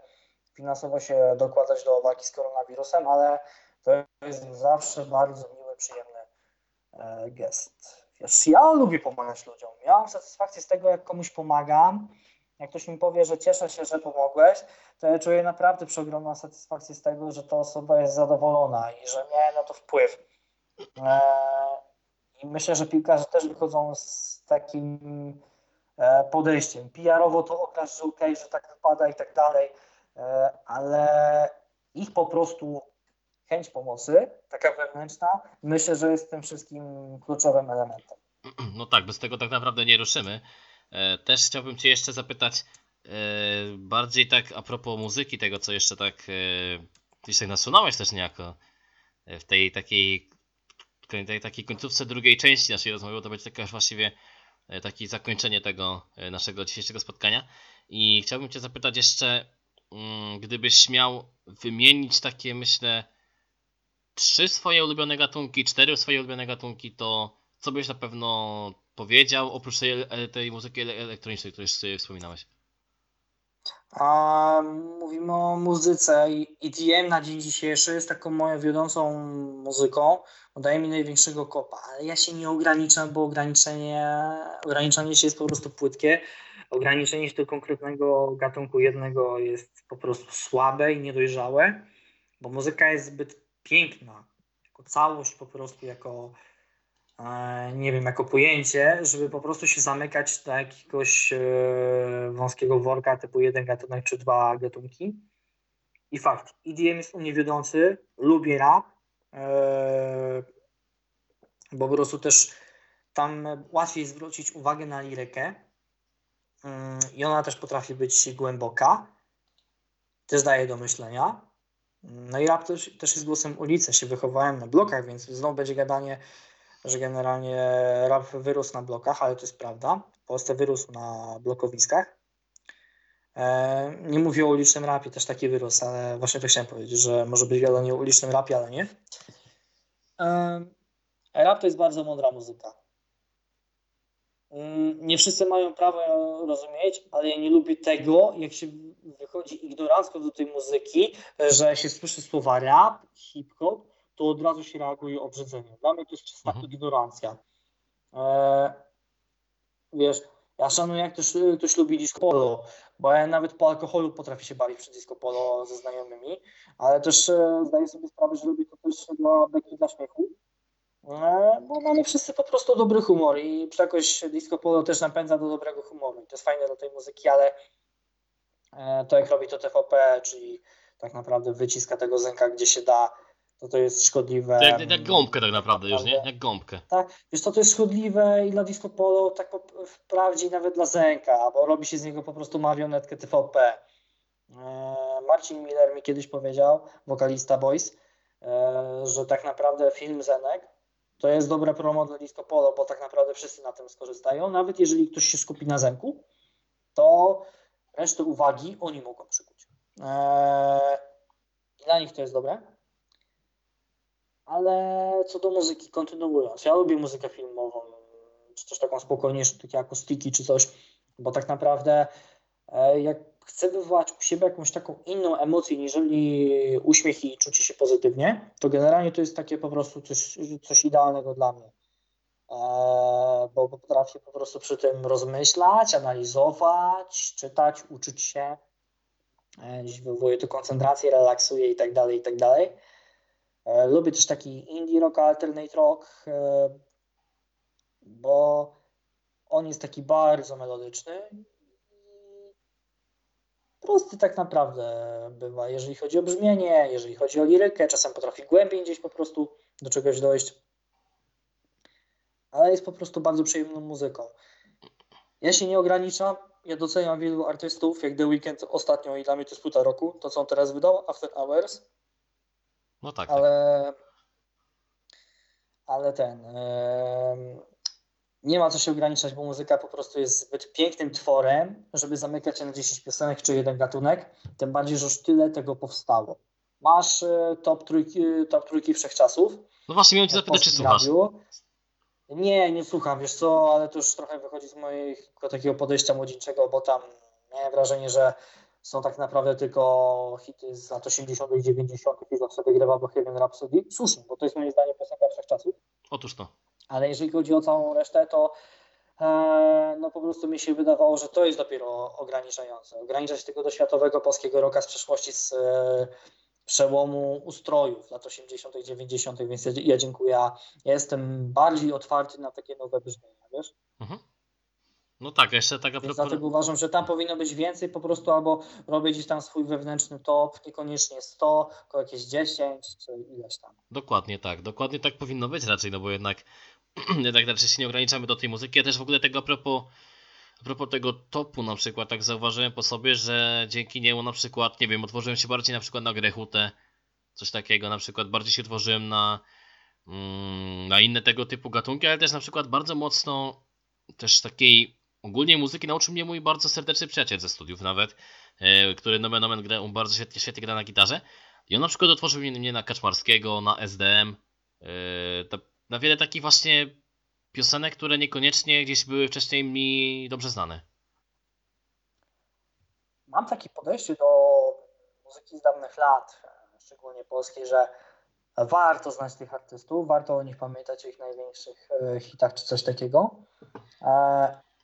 finansowo się dokładać do walki z koronawirusem, ale to jest zawsze bardzo miły, przyjemny e, gest. Wiesz, ja lubię pomagać ludziom. Ja mam satysfakcję z tego, jak komuś pomagam. Jak ktoś mi powie, że cieszę się, że pomogłeś, to ja czuję naprawdę przeogromną satysfakcję z tego, że ta osoba jest zadowolona i że miałem na to wpływ. E, I myślę, że piłkarze też wychodzą z takim e, podejściem. PR-owo to okaż, że okej, że tak wypada i tak dalej, e, ale ich po prostu chęć pomocy, taka wewnętrzna, myślę, że jest tym wszystkim kluczowym elementem. No tak, bez tego tak naprawdę nie ruszymy. E, Też chciałbym Cię jeszcze zapytać, e, bardziej tak a propos muzyki, tego co jeszcze tak gdzieś tak nasunąłeś też niejako e, w tej takiej, tej takiej końcówce drugiej części naszej rozmowy, bo to będzie taka właściwie takie zakończenie tego naszego dzisiejszego spotkania. I chciałbym Cię zapytać jeszcze, mm, gdybyś miał wymienić takie, myślę, trzy swoje ulubione gatunki, cztery swoje ulubione gatunki, to co byś na pewno powiedział, oprócz tej, ele- tej muzyki ele- elektronicznej, o której wspominałeś? A mówimy o muzyce EDM na dzień dzisiejszy jest taką moją wiodącą muzyką, daje mi największego kopa, ale ja się nie ograniczam, bo ograniczenie, ograniczanie się jest po prostu płytkie. Ograniczenie się do konkretnego gatunku jednego jest po prostu słabe i niedojrzałe, bo muzyka jest zbyt piękna, jako całość po prostu, jako e, nie wiem, jako pojęcie, żeby po prostu się zamykać do jakiegoś e, wąskiego worka typu jeden gatunek czy dwa gatunki. I fakt, EDM jest u mnie wiodący, lubię rap, e, bo po prostu też tam łatwiej zwrócić uwagę na lirykę mm, i ona też potrafi być głęboka, też daje do myślenia. No i rap też, też jest głosem ulicy, się wychowałem na blokach, więc znowu będzie gadanie że generalnie rap wyrósł na blokach, ale to jest prawda. W Polsce wyrósł na blokowiskach. E, Nie mówię o ulicznym rapie, też taki wyrósł, ale właśnie to chciałem powiedzieć, że może być nie o ulicznym rapie, ale nie. Rap to jest bardzo mądra muzyka. Mm, Nie wszyscy mają prawo ją rozumieć, ale ja nie lubię tego, jak się wychodzi ignorancko do tej muzyki, że się słyszy słowa rap, hip-hop, to od razu się reaguje obrzydzeniem. Dla mnie to jest czysta Mhm. ignorancja. E, wiesz, ja szanuję jak ktoś, ktoś lubi disco polo, bo ja nawet po alkoholu potrafię się bawić przy disco polo ze znajomymi, ale też e, zdaję sobie sprawę, że lubię to też dla beki, dla śmiechu, e, bo mamy wszyscy po prostu dobry humor i jakoś disco polo też napędza do dobrego humoru i to jest fajne do tej muzyki, ale e, to jak robi to TVP, czyli tak naprawdę wyciska tego zęka gdzie się da, to to jest szkodliwe. To jak, jak gąbkę tak naprawdę już, nie? Jak gąbkę. Tak, wiesz co, to jest szkodliwe i dla disco polo, tak po, wprawdzie i nawet dla Zenka, bo robi się z niego po prostu marionetkę TVP. E, Marcin Miller mi kiedyś powiedział, wokalista Boys, e, że tak naprawdę film Zenek to jest dobre promo dla disco polo, bo tak naprawdę wszyscy na tym skorzystają. Nawet jeżeli ktoś się skupi na Zenku, to resztę uwagi oni mogą przykuć. E, I dla nich to jest dobre. Ale co do muzyki, kontynuując, ja lubię muzykę filmową, czy też taką spokojniejszą, takie akustiki, czy coś, bo tak naprawdę e, jak chcę wywołać u siebie jakąś taką inną emocję, niżeli uśmiech i czucie się pozytywnie, to generalnie to jest takie po prostu coś, coś idealnego dla mnie. E, Bo potrafię po prostu przy tym rozmyślać, analizować, czytać, uczyć się. E, wywołuje to koncentrację, relaksuje i tak dalej, i tak dalej. E, Lubię też taki indie rock, alternate rock, e, bo on jest taki bardzo melodyczny prosty tak naprawdę bywa, jeżeli chodzi o brzmienie, jeżeli chodzi o lirykę, czasem potrafi głębiej gdzieś po prostu do czegoś dojść, ale jest po prostu bardzo przyjemną muzyką. Ja się nie ograniczam, ja doceniam wielu artystów, jak The Weeknd ostatnio i dla mnie to jest płyta roku, to co on teraz wydał, After Hours, No tak, tak. ale ale ten em, nie ma co się ograniczać, bo muzyka po prostu jest zbyt pięknym tworem, żeby zamykać się na 10 piosenek czy jeden gatunek, tym bardziej, że już tyle tego powstało. Masz e, top trójki, top trójki wszechczasów. No właśnie miałem cię zapytać, czy słuchasz. radiu. Nie, nie słucham, wiesz co, ale to już trochę wychodzi z mojego takiego podejścia młodzieńczego, bo tam miałem wrażenie, że są tak naprawdę tylko hity z lat 80. i 90. i zawsze wygrywa Bohemian Rhapsody. Słusznie, bo to jest moim zdaniem piosenka wszechczasów. Otóż to. Ale jeżeli chodzi o całą resztę, to e, no po prostu mi się wydawało, że to jest dopiero ograniczające. Ograniczać tego do światowego polskiego roka z przeszłości z e, przełomu ustrojów lat 80. i 90., więc ja, ja dziękuję. Ja jestem bardziej otwarty na takie nowe brzmienia, wiesz? Mhm. No tak, jeszcze taka Więc dlatego uważam, że tam powinno być więcej po prostu, albo robić gdzieś tam swój wewnętrzny top, niekoniecznie 100, tylko jakieś 10, czy ileś tam. Dokładnie tak, dokładnie tak powinno być raczej, no bo jednak, jednak raczej się nie ograniczamy do tej muzyki. Ja też w ogóle tego a propos, a propos tego topu na przykład, tak zauważyłem po sobie, że dzięki niemu na przykład, nie wiem, otworzyłem się bardziej na przykład na grechutę, coś takiego, na przykład bardziej się otworzyłem na, mm, na inne tego typu gatunki, ale też na przykład bardzo mocno też takiej ogólnie muzyki nauczył mnie mój bardzo serdeczny przyjaciel ze studiów nawet, e, który nomen omen gra, on bardzo świetnie, świetnie gra na gitarze. I on na przykład otworzył mnie, na Kaczmarskiego, na SDM, to, na wiele takich właśnie piosenek, które niekoniecznie gdzieś były wcześniej mi dobrze znane. Mam takie podejście do muzyki z dawnych lat, e, szczególnie polskiej, że warto znać tych artystów, warto o nich pamiętać, o ich największych e, hitach czy coś takiego.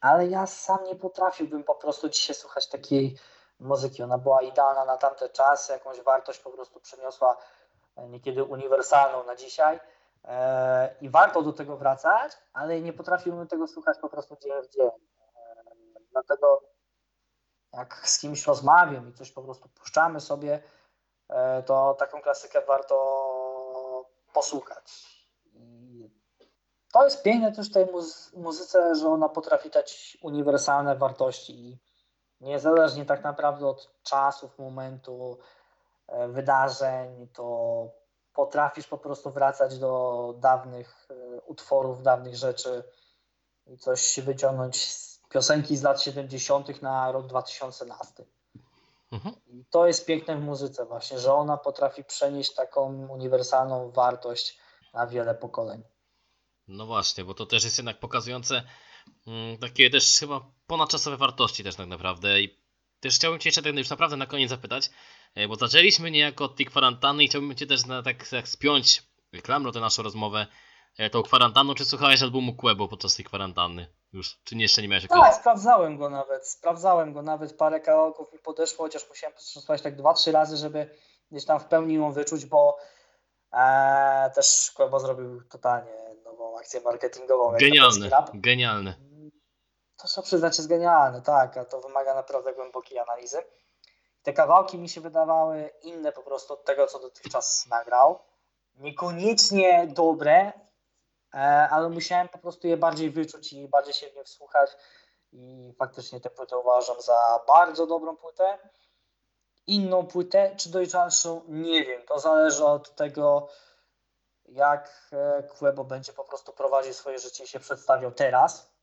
Ale ja sam nie potrafiłbym po prostu dzisiaj słuchać takiej muzyki. Ona była idealna na tamte czasy, jakąś wartość po prostu przeniosła e, niekiedy uniwersalną na dzisiaj. E, I warto do tego wracać, ale nie potrafiłbym tego słuchać po prostu dzień w dzień. E, Dlatego jak z kimś rozmawiam i coś po prostu puszczamy sobie, to taką klasykę warto posłuchać. To jest piękne też w tej muzy- muzyce, że ona potrafi dać uniwersalne wartości i niezależnie tak naprawdę od czasów, momentu, e, wydarzeń, to potrafisz po prostu wracać do dawnych e, utworów, dawnych rzeczy i coś wyciągnąć z piosenki z lat 70. na rok 2012. Mhm. I to jest piękne w muzyce właśnie, że ona potrafi przenieść taką uniwersalną wartość na wiele pokoleń. No właśnie, bo to też jest jednak pokazujące mm, takie też chyba ponadczasowe wartości też tak naprawdę i też chciałbym Cię jeszcze tak już naprawdę na koniec zapytać, e, bo zaczęliśmy niejako od tej kwarantanny i chciałbym Cię też na, tak, tak spiąć klamrą tę naszą rozmowę e, tą kwarantanną, czy słuchałeś albumu Quebo podczas tej kwarantanny? Już, czy nie, jeszcze nie miałeś Tak, okazji? sprawdzałem go nawet, sprawdzałem go nawet, parę kawałków mi podeszło, chociaż musiałem przesłuchać tak dwa, trzy razy, żeby gdzieś tam w pełni ją wyczuć, bo e, też Kłębo zrobił totalnie akcję marketingową. genialny. To trzeba przyznać, jest genialne, tak, a to wymaga naprawdę głębokiej analizy. Te kawałki mi się wydawały inne po prostu od tego, co dotychczas nagrał. Niekoniecznie dobre, e, ale musiałem po prostu je bardziej wyczuć i bardziej się w nie wsłuchać. I faktycznie tę płytę uważam za bardzo dobrą płytę. Inną płytę, czy dojrzalszą, nie wiem. To zależy od tego, jak e, Quebo będzie po prostu prowadził swoje życie i się przedstawiał teraz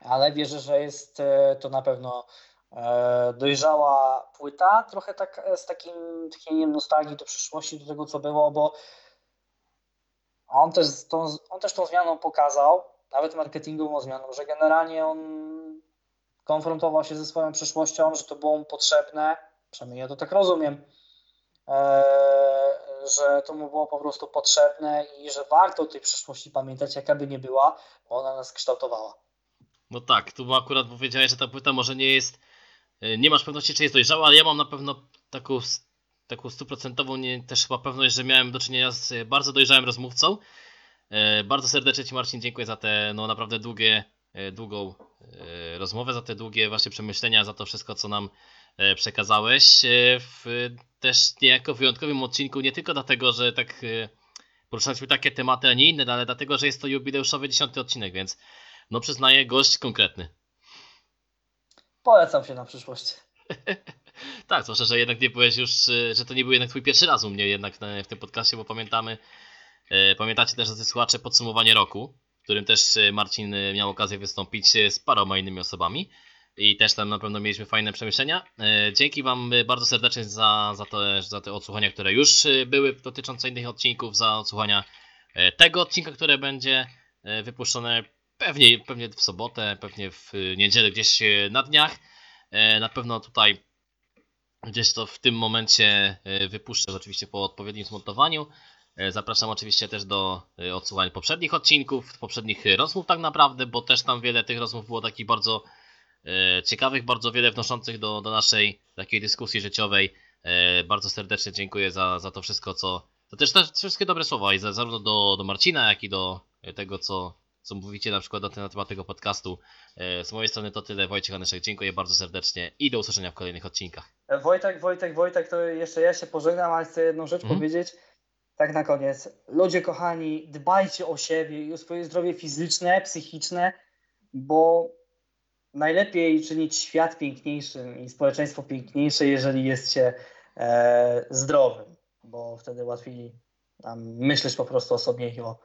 ale wierzę, że jest e, to na pewno e, dojrzała płyta, trochę tak z takim tchnieniem nostalgii do przyszłości, do tego co było, bo on też, tą, on też tą zmianą pokazał, nawet marketingową zmianą, że generalnie on konfrontował się ze swoją przyszłością, że to było mu potrzebne, przynajmniej ja to tak rozumiem, że to mu było po prostu potrzebne i że warto o tej przyszłości pamiętać, jaka by nie była, bo ona nas kształtowała. No tak, tu akurat powiedziałeś, że ta płyta może nie jest, e, nie masz pewności, czy jest dojrzała, ale ja mam na pewno taką, taką stuprocentową nie, też chyba pewność, że miałem do czynienia z bardzo dojrzałym rozmówcą. E, Bardzo serdecznie Ci Marcin dziękuję za tę no naprawdę długie, e, długą rozmowę, za te długie właśnie przemyślenia, za to wszystko, co nam przekazałeś. E, W też niejako wyjątkowym odcinku, nie tylko dlatego, że tak e, poruszaliśmy takie tematy, a nie inne, ale dlatego, że jest to jubileuszowy dziesiąty odcinek, więc no przyznaję, gość konkretny. Polecam się na przyszłość. Tak, zwłaszcza, że jednak nie byłeś już, e, że to nie był jednak twój pierwszy raz u mnie jednak na- w tym podcastie, bo pamiętamy, e, pamiętacie też, że słuchacze podsumowanie roku, w którym też e, Marcin e, miał okazję wystąpić e, z paroma innymi osobami i też tam na pewno mieliśmy fajne przemyślenia. E, Dzięki Wam bardzo serdecznie za, za, te, za te odsłuchania, które już e, były dotyczące innych odcinków, za odsłuchania e, tego odcinka, które będzie wypuszczone pewnie, pewnie w sobotę, pewnie w niedzielę gdzieś na dniach. Na pewno tutaj gdzieś to w tym momencie wypuszczę, oczywiście po odpowiednim zmontowaniu. Zapraszam oczywiście też do odsłuchań poprzednich odcinków, poprzednich rozmów tak naprawdę, bo też tam wiele tych rozmów było takich bardzo ciekawych, bardzo wiele wnoszących do, do naszej takiej dyskusji życiowej. E, Bardzo serdecznie dziękuję za, za to wszystko, co. To też, też wszystkie dobre słowa i za, zarówno do, do Marcina, jak i do e, tego, co, co mówicie na przykład na, ten- na temat tego podcastu. E, Z mojej strony to tyle. Wojciech Anyszek, dziękuję bardzo serdecznie i do usłyszenia w kolejnych odcinkach. Wojtek, Wojtek, Wojtek, to jeszcze ja się pożegnam, ale chcę jedną rzecz Mhm. powiedzieć. Tak na koniec. Ludzie kochani, dbajcie o siebie i o swoje zdrowie fizyczne, psychiczne, bo najlepiej czynić świat piękniejszym i społeczeństwo piękniejsze, jeżeli jest się e, zdrowym, bo wtedy łatwiej myśleć po prostu o sobie i o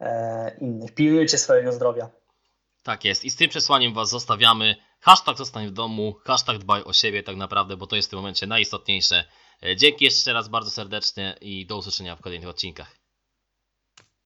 e, innych. Pilnujcie swojego zdrowia. Tak jest. I z tym przesłaniem Was zostawiamy. Hashtag zostań w domu, hashtag dbaj o siebie tak naprawdę, bo to jest w tym momencie najistotniejsze. E, Dzięki jeszcze raz bardzo serdecznie i do usłyszenia w kolejnych odcinkach.